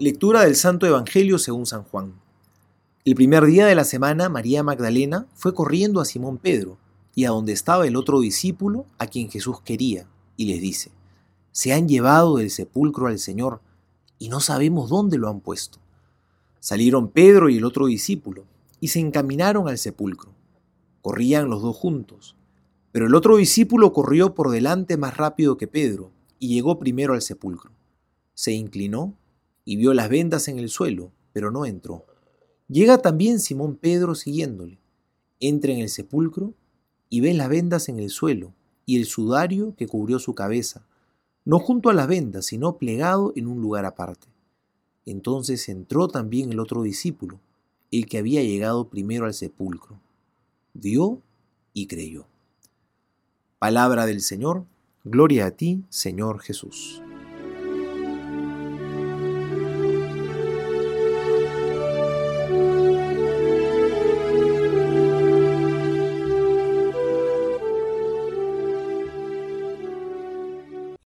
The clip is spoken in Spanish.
Lectura del Santo Evangelio según San Juan. El primer día de la semana, María Magdalena fue corriendo a Simón Pedro y a donde estaba el otro discípulo a quien Jesús quería, y les dice, Se han llevado del sepulcro al Señor y no sabemos dónde lo han puesto. Salieron Pedro y el otro discípulo y se encaminaron al sepulcro. Corrían los dos juntos, pero el otro discípulo corrió por delante más rápido que Pedro y llegó primero al sepulcro. Se inclinó y vio las vendas en el suelo, pero no entró. Llega también Simón Pedro siguiéndole. Entra en el sepulcro y ve las vendas en el suelo y el sudario que cubrió su cabeza, no junto a las vendas, sino plegado en un lugar aparte. Entonces entró también el otro discípulo, el que había llegado primero al sepulcro. Vio y creyó. Palabra del Señor, gloria a ti, Señor Jesús.